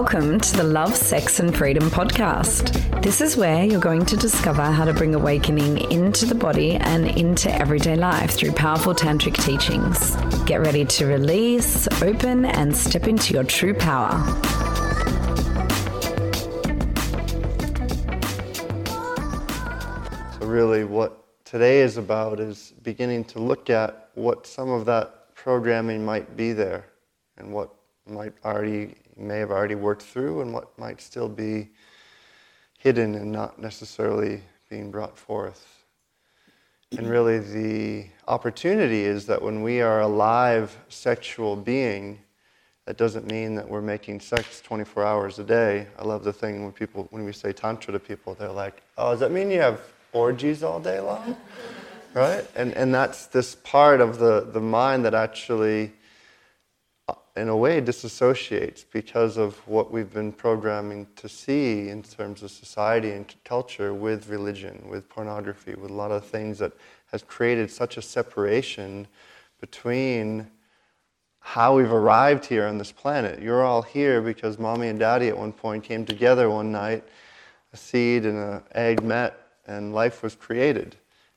Welcome to the Love, Sex and Freedom podcast. This is where you're going to discover how to bring awakening into the body and into everyday life through powerful tantric teachings. Get ready to release, open, and step into your true power. So, really, what today is about is beginning to look at what some of that programming might be there and what might already may have already worked through and what might still be hidden and not necessarily being brought forth. And really, the opportunity is that when we are a live sexual being, that doesn't mean that we're making sex 24 hours a day. I love the thing when people, when we say tantra to people, they're like, "Oh, does that mean you have orgies all day long?" right? And and that's this part of the the mind that actually in a way, disassociates because of what we've been programming to see in terms of society and culture with religion, with pornography, with a lot of things that has created such a separation between how we've arrived here on this planet. You're all here because mommy and daddy at one point came together one night, a seed and an egg met, and life was created.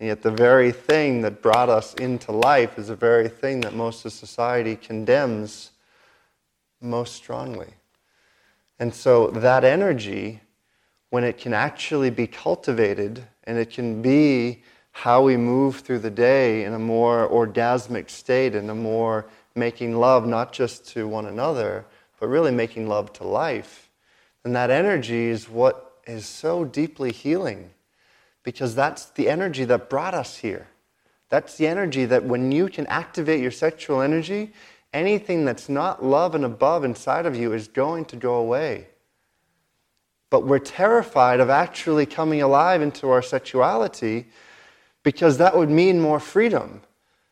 And yet, the very thing that brought us into life is the very thing that most of society condemns most strongly. And so that energy, when it can actually be cultivated and it can be how we move through the day in a more orgasmic state, in a more making love not just to one another, but really making love to life, and that energy is what is so deeply healing because that's the energy that brought us here. That's the energy that when you can activate your sexual energy, anything that's not love and above inside of you is going to go away. But we're terrified of actually coming alive into our sexuality because that would mean more freedom.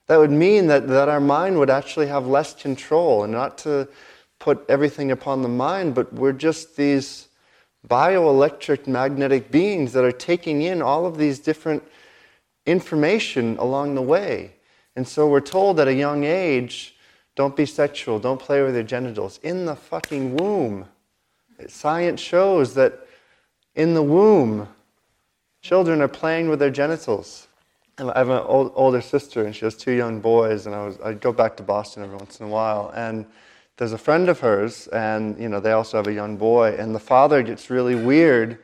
That would mean that, that our mind would actually have less control and not to put everything upon the mind, but we're just these bioelectric magnetic beings that are taking in all of these different information along the way. And so we're told at a young age don't be sexual. Don't play with your genitals. In the fucking womb. Science shows that in the womb, children are playing with their genitals. I have an old, older sister, and she has two young boys. And I was, I'd go back to Boston every once in a while, and there's a friend of hers, and you know they also have a young boy. And the father gets really weird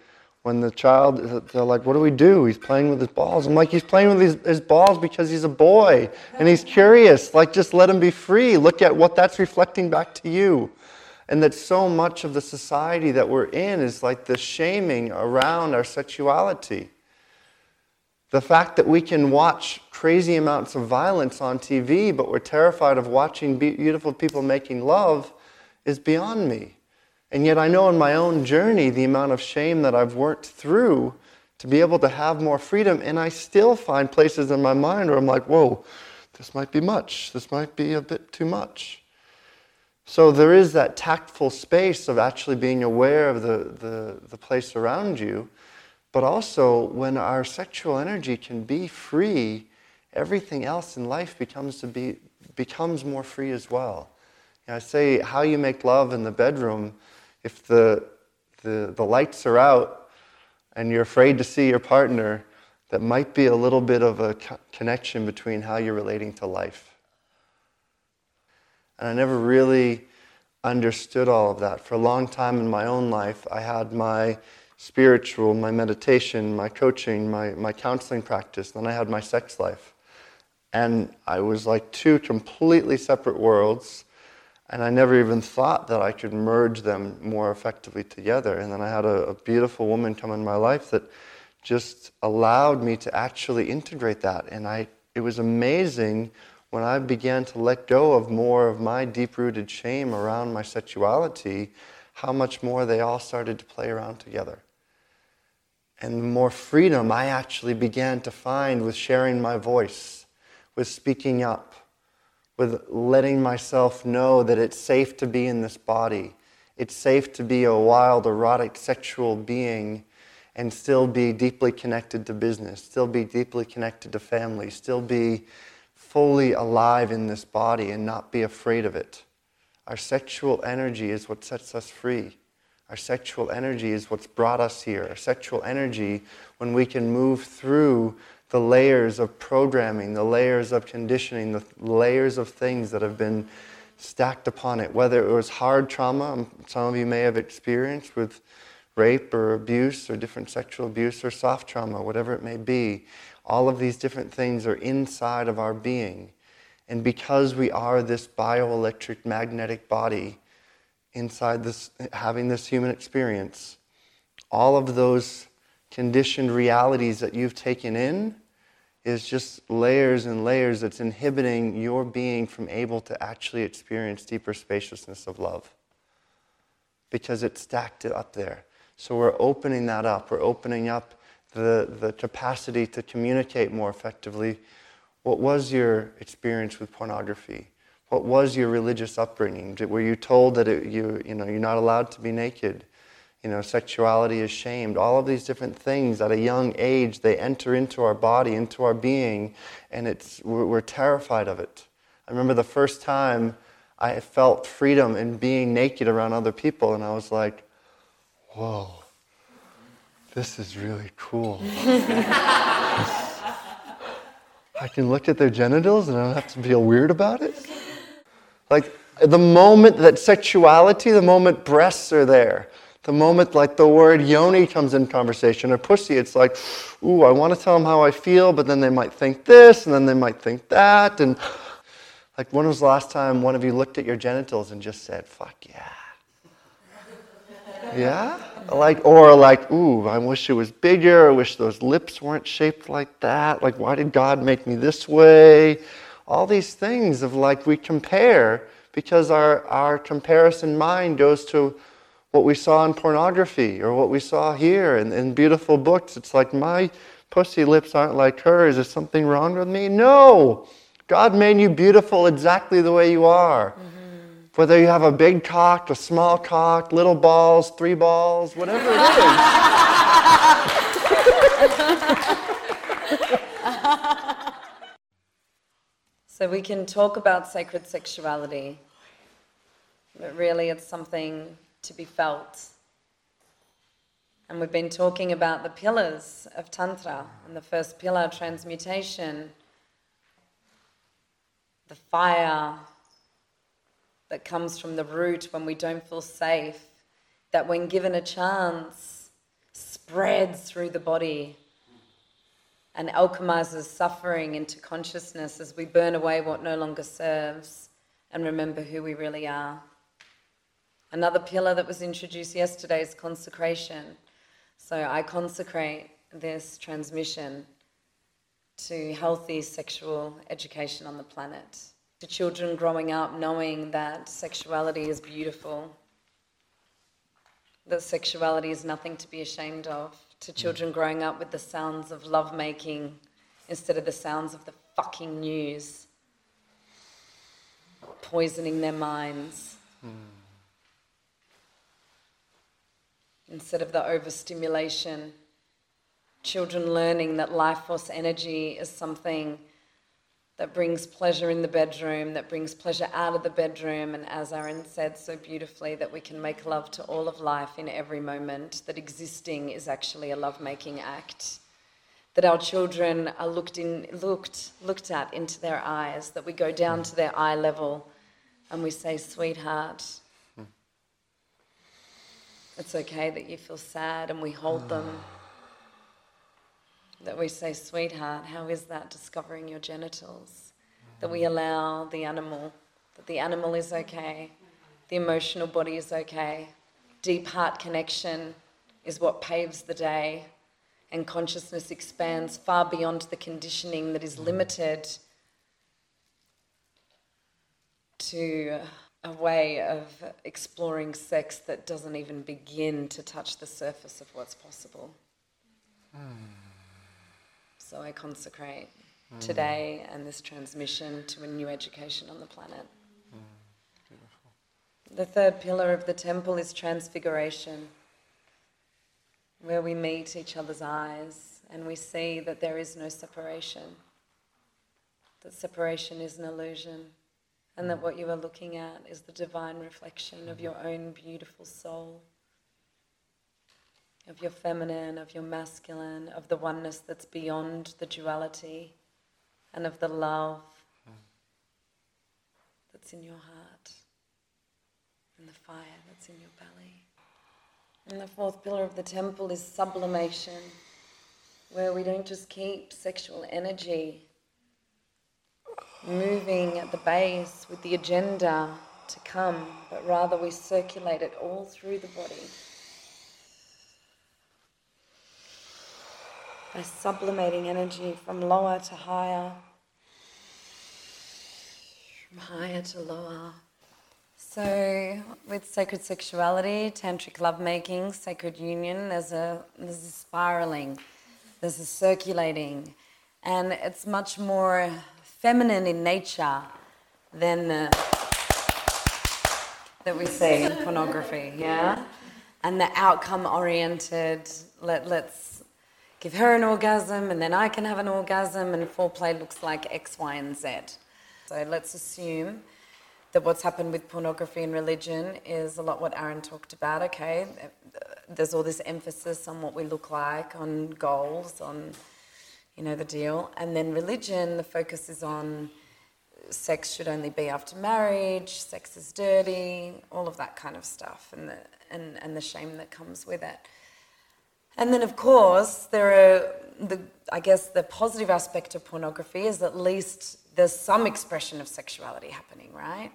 when the child, they're like, what do we do? He's playing with his balls. I'm like, he's playing with his, his, balls because he's a boy and he's curious. Like, just let him be free. Look at what that's reflecting back to you. And that so much of the society that we're in is like the shaming around our sexuality. The fact that we can watch crazy amounts of violence on TV, but we're terrified of watching beautiful people making love, is beyond me. And yet, I know in my own journey the amount of shame that I've worked through to be able to have more freedom. And I still find places in my mind where I'm like, whoa, this might be much. This might be a bit too much. So there is that tactful space of actually being aware of the, the, the place around you. But also, when our sexual energy can be free, everything else in life becomes, to be, becomes more free as well. I say how you make love in the bedroom if the, the, the lights are out and you're afraid to see your partner, that might be a little bit of a co- connection between how you're relating to life. And I never really understood all of that. For a long time in my own life, I had my spiritual, my meditation, my coaching, my, my counseling practice, then I had my sex life. And I was like two completely separate worlds and I never even thought that I could merge them more effectively together. And then I had a, a, beautiful woman come in my life that just allowed me to actually integrate that. And I, it was amazing when I began to let go of more of my deep rooted shame around my sexuality, how much more they all started to play around together. And the more freedom I actually began to find with sharing my voice, with speaking up with letting myself know that it's safe to be in this body. It's safe to be a wild, erotic, sexual being and still be deeply connected to business, still be deeply connected to family, still be fully alive in this body and not be afraid of it. Our sexual energy is what sets us free. Our sexual energy is what's brought us here. Our sexual energy, when we can move through the layers of programming, the layers of conditioning, the layers of things that have been stacked upon it, whether it was hard trauma, um, some of you may have experienced with rape or abuse or different sexual abuse or soft trauma, whatever it may be. All of these different things are inside of our being. And because we are this bioelectric magnetic body inside this, having this human experience, all of those conditioned realities that you've taken in is just layers and layers that's inhibiting your being from able to actually experience deeper spaciousness of love because it's stacked up there. So we're opening that up. We're opening up the, the capacity to communicate more effectively. What was your experience with pornography? What was your religious upbringing? Were you told that it, you, you know, you're not allowed to be naked? You know, sexuality is shamed. All of these different things at a young age, they enter into our body, into our being, and it's, we're, we're terrified of it. I remember the first time I felt freedom in being naked around other people, and I was like, whoa, this is really cool. I can look at their genitals and I don't have to feel weird about it. Like the moment that sexuality, the moment breasts are there, the moment like the word yoni comes in conversation or pussy, it's like, ooh, I want to tell them how I feel, but then they might think this and then they might think that. And like, when was the last time one of you looked at your genitals and just said, fuck yeah? Yeah? Like, or like, ooh, I wish it was bigger. I wish those lips weren't shaped like that. Like, why did God make me this way? All these things of like, we compare because our, our comparison mind goes to what we saw in pornography or what we saw here in, in beautiful books. It's like, my pussy lips aren't like hers. Is something wrong with me? No! God made you beautiful exactly the way you are. Mm-hmm. Whether you have a big cock, a small cock, little balls, three balls, whatever it is. so we can talk about sacred sexuality, but really it's something to be felt. And we've been talking about the pillars of Tantra, and the first pillar, transmutation, the fire, that comes from the root when we don't feel safe, that when given a chance, spreads through the body and alchemizes suffering into consciousness as we burn away what no longer serves and remember who we really are. Another pillar that was introduced yesterday is consecration. So I consecrate this transmission to healthy sexual education on the planet to children growing up knowing that sexuality is beautiful, that sexuality is nothing to be ashamed of, to children growing up with the sounds of lovemaking instead of the sounds of the fucking news poisoning their minds. Mm. Instead of the overstimulation, children learning that life force energy is something that brings pleasure in the bedroom, that brings pleasure out of the bedroom, and as Aaron said so beautifully, that we can make love to all of life in every moment, that existing is actually a love-making act. That our children are looked, in, looked, looked at into their eyes, that we go down to their eye level and we say, sweetheart, it's okay that you feel sad, and we hold them that we say, sweetheart, how is that discovering your genitals? That we allow the animal, that the animal is okay, the emotional body is okay, deep heart connection is what paves the day, and consciousness expands far beyond the conditioning that is limited to a way of exploring sex that doesn't even begin to touch the surface of what's possible. Mm. So I consecrate mm. today and this transmission to a new education on the planet. Mm. The third pillar of the temple is transfiguration, where we meet each other's eyes and we see that there is no separation, that separation is an illusion, and that what you are looking at is the divine reflection of your own beautiful soul. of your feminine, of your masculine, of the oneness that's beyond the duality, and of the love that's in your heart, and the fire that's in your belly. And the fourth pillar of the temple is sublimation, where we don't just keep sexual energy moving at the base with the agenda to come, but rather we circulate it all through the body. By sublimating energy from lower to higher, from higher to lower. So, with sacred sexuality, tantric lovemaking, sacred union, there's a there's a spiraling, there's a circulating, and it's much more feminine in nature than that we see in pornography, yeah? And the outcome oriented, let, let's give her an orgasm and then I can have an orgasm, and foreplay looks like X, Y, and Z. So let's assume that what's happened with pornography and religion is a lot what Aaron talked about, okay? There's all this emphasis on what we look like, on goals, on you know the deal. And then religion, the focus is on sex should only be after marriage, sex is dirty, all of that kind of stuff, and the and, and the shame that comes with it. And then, of course, there are the I guess the positive aspect of pornography is at least there's some expression of sexuality happening, right?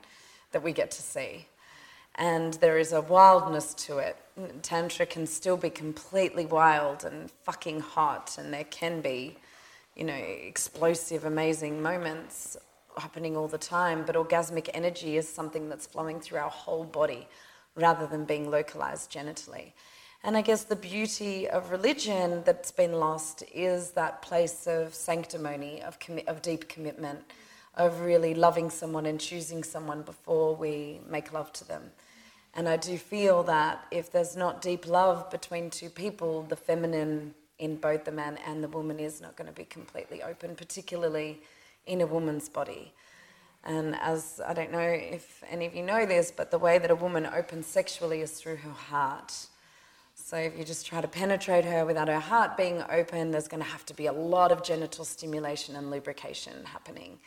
That we get to see. And there is a wildness to it. Tantra can still be completely wild and fucking hot, and there can be you know, explosive, amazing moments happening all the time, but orgasmic energy is something that's flowing through our whole body rather than being localized genitally. And I guess the beauty of religion that's been lost is that place of sanctimony, of, commi- of deep commitment, of really loving someone and choosing someone before we make love to them. And I do feel that if there's not deep love between two people, the feminine in both the man and the woman is not going to be completely open, particularly in a woman's body. And as I don't know if any of you know this, but the way that a woman opens sexually is through her heart. So if you just try to penetrate her without her heart being open, there's going to have to be a lot of genital stimulation and lubrication happening.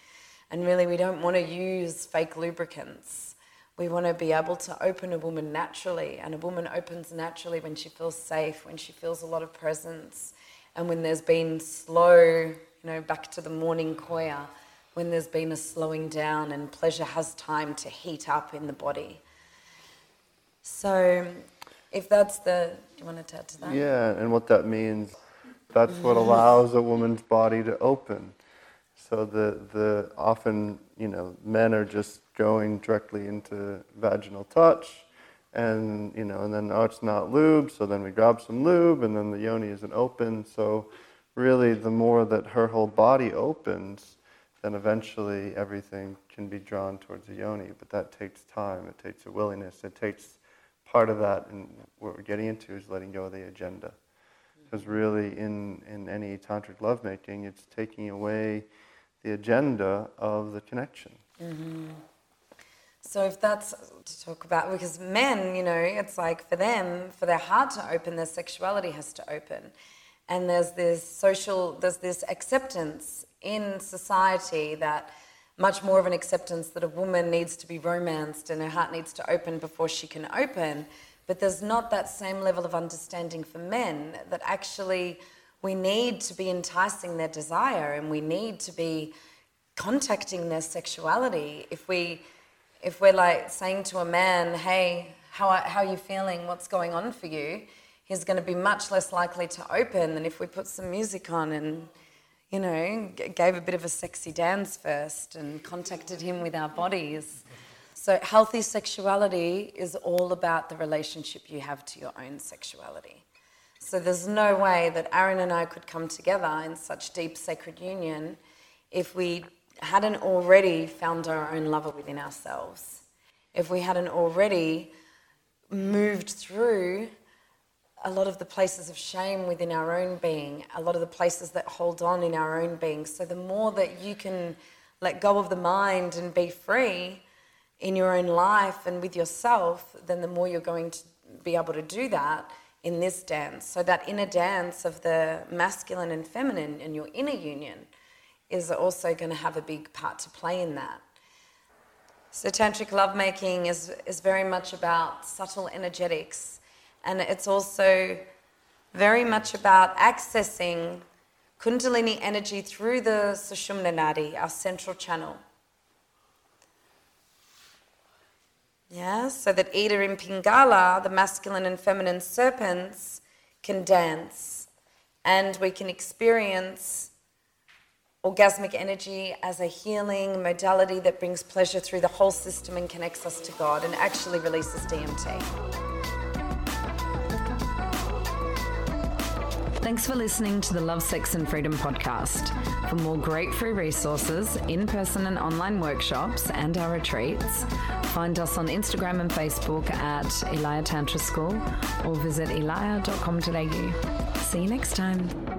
And really, we don't want to use fake lubricants. We want to be able to open a woman naturally, and a woman opens naturally when she feels safe, when she feels a lot of presence, and when there's been slow, you know, back to the morning kriya, when there's been a slowing down and pleasure has time to heat up in the body. So, if that's the, do you want to add to that? Yeah, and what that means, that's what allows a woman's body to open. So the, the often, you know, men are just going directly into vaginal touch and, you know, and then, oh, it's not lube, so then we grab some lube and then the yoni isn't open. So really the more that her whole body opens, then eventually everything can be drawn towards the yoni. But that takes time, it takes a willingness, it takes part of that, and what we're getting into is letting go of the agenda. Because really, in, in any tantric lovemaking, it's taking away the agenda of the connection. Mm-hmm. So if that's to talk about, because men, you know, it's like for them, for their heart to open, their sexuality has to open, and there's this social, there's this acceptance in society that much more of an acceptance that a woman needs to be romanced and her heart needs to open before she can open. But there's not that same level of understanding for men that actually we need to be enticing their desire and we need to be contacting their sexuality. If we if we're like saying to a man, "Hey, how are, how are you feeling? What's going on for you?" He's going to be much less likely to open than if we put some music on and you know gave a bit of a sexy dance first and contacted him with our bodies. So healthy sexuality is all about the relationship you have to your own sexuality. So there's no way that Aaron and I could come together in such deep sacred union if we hadn't already found our own lover within ourselves. If we hadn't already moved through a lot of the places of shame within our own being, a lot of the places that hold on in our own being. So the more that you can let go of the mind and be free in your own life and with yourself, then the more you're going to be able to do that in this dance. So that inner dance of the masculine and feminine and your inner union is also going to have a big part to play in that. So tantric lovemaking is is very much about subtle energetics, and it's also very much about accessing Kundalini energy through the Sushumna Nadi, our central channel. Yeah, so that Ida in Pingala, the masculine and feminine serpents, can dance and we can experience orgasmic energy as a healing modality that brings pleasure through the whole system and connects us to God and actually releases DMT. Thanks for listening to the Love, Sex and Freedom podcast. For more great free resources, in person and online workshops, and our retreats, find us on Instagram and Facebook at Elia Tantra School or visit elia.com.au. See you next time.